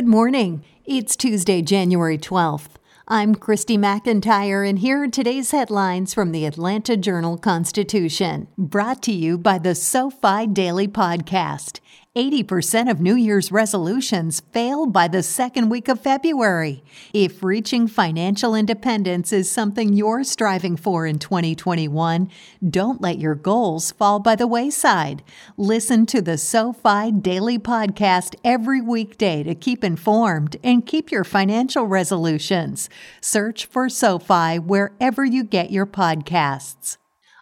Good morning. It's Tuesday, January 12th. I'm Kristie McIntyre, and here are today's headlines from the Atlanta Journal Constitution, brought to you by the SoFi Daily Podcast. 80% of New Year's resolutions fail by the second week of February. If reaching financial independence is something you're striving for in 2021, don't let your goals fall by the wayside. Listen to the SoFi Daily Podcast every weekday to keep informed and keep your financial resolutions. Search for SoFi wherever you get your podcasts.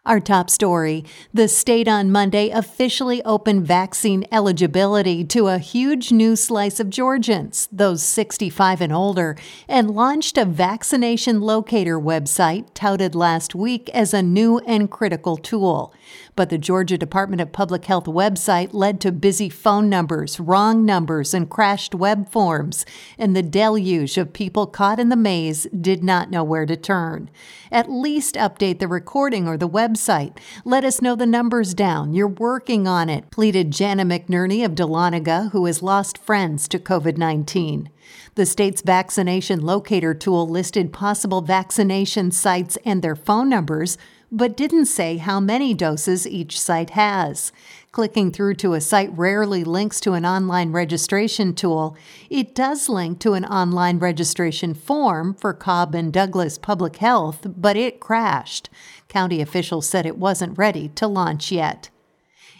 Our top story the state on Monday officially opened vaccine eligibility to a huge new slice of Georgians, those 65 and older, and launched a vaccination locator website touted last week as a new and critical tool. But the Georgia Department of Public Health website led to busy phone numbers, wrong numbers, and crashed web forms, and the deluge of people caught in the maze did not know where to turn. At least update the recording or the website. Let us know the numbers down. You're working on it, pleaded Jana McNerney of Dahlonega, who has lost friends to COVID 19. The state's vaccination locator tool listed possible vaccination sites and their phone numbers but didn't say how many doses each site has. Clicking through to a site rarely links to an online registration tool. It does link to an online registration form for Cobb and Douglas Public Health, but it crashed. County officials said it wasn't ready to launch yet.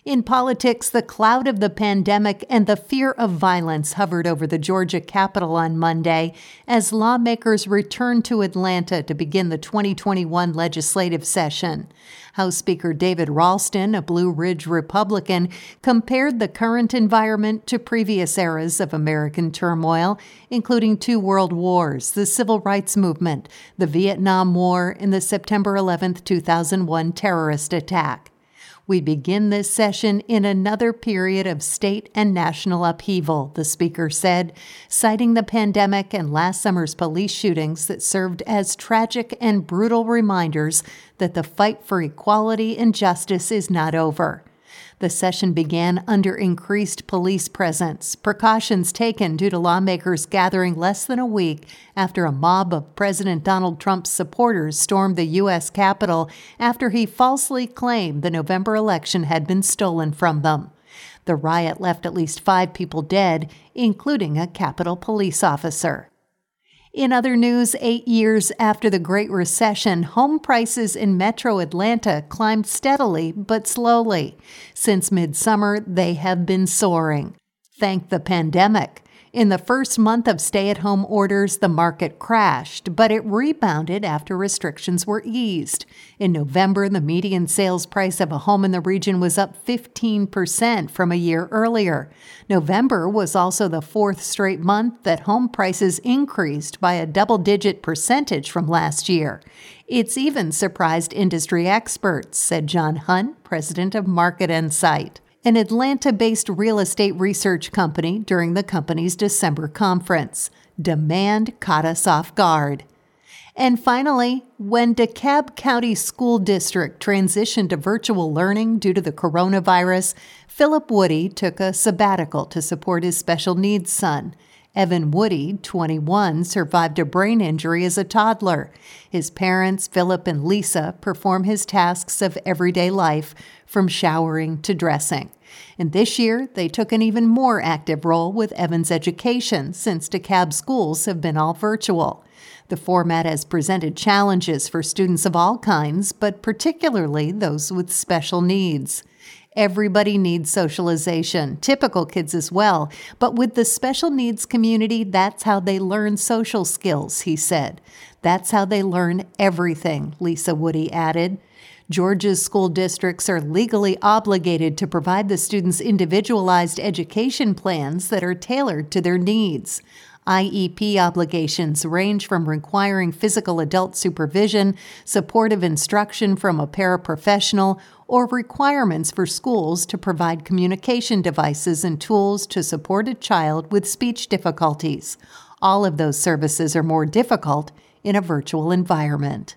In politics, the cloud of the pandemic and the fear of violence hovered over the Georgia Capitol on Monday as lawmakers returned to Atlanta to begin the 2021 legislative session. House Speaker David Ralston, a Blue Ridge Republican, compared the current environment to previous eras of American turmoil, including two world wars, the Civil Rights Movement, the Vietnam War, and the September 11, 2001 terrorist attack. We begin this session in another period of state and national upheaval, the Speaker said, citing the pandemic and last summer's police shootings that served as tragic and brutal reminders that the fight for equality and justice is not over. The session began under increased police presence, precautions taken due to lawmakers gathering less than a week after a mob of President Donald Trump's supporters stormed the U.S. Capitol after he falsely claimed the November election had been stolen from them. The riot left at least five people dead, including a Capitol police officer. In other news, eight years after the Great Recession, home prices in metro Atlanta climbed steadily but slowly. Since midsummer, they have been soaring. Thank the pandemic. In the first month of stay at home orders, the market crashed, but it rebounded after restrictions were eased. In November, the median sales price of a home in the region was up 15% from a year earlier. November was also the fourth straight month that home prices increased by a double digit percentage from last year. It's even surprised industry experts, said John Hunt, president of MarketNsight an Atlanta based real estate research company during the company's December conference. Demand caught us off guard. And finally, when DeKalb County School District transitioned to virtual learning due to the coronavirus, Philip Woody took a sabbatical to support his special needs son. Evan Woody, 21, survived a brain injury as a toddler. His parents, Philip and Lisa, perform his tasks of everyday life, from showering to dressing. And this year, they took an even more active role with Evan's education since DeKalb schools have been all virtual. The format has presented challenges for students of all kinds, but particularly those with special needs. Everybody needs socialization, typical kids as well. But with the special needs community, that's how they learn social skills, he said. That's how they learn everything, Lisa Woody added. Georgia's school districts are legally obligated to provide the students individualized education plans that are tailored to their needs. IEP obligations range from requiring physical adult supervision, supportive instruction from a paraprofessional, or requirements for schools to provide communication devices and tools to support a child with speech difficulties. All of those services are more difficult in a virtual environment.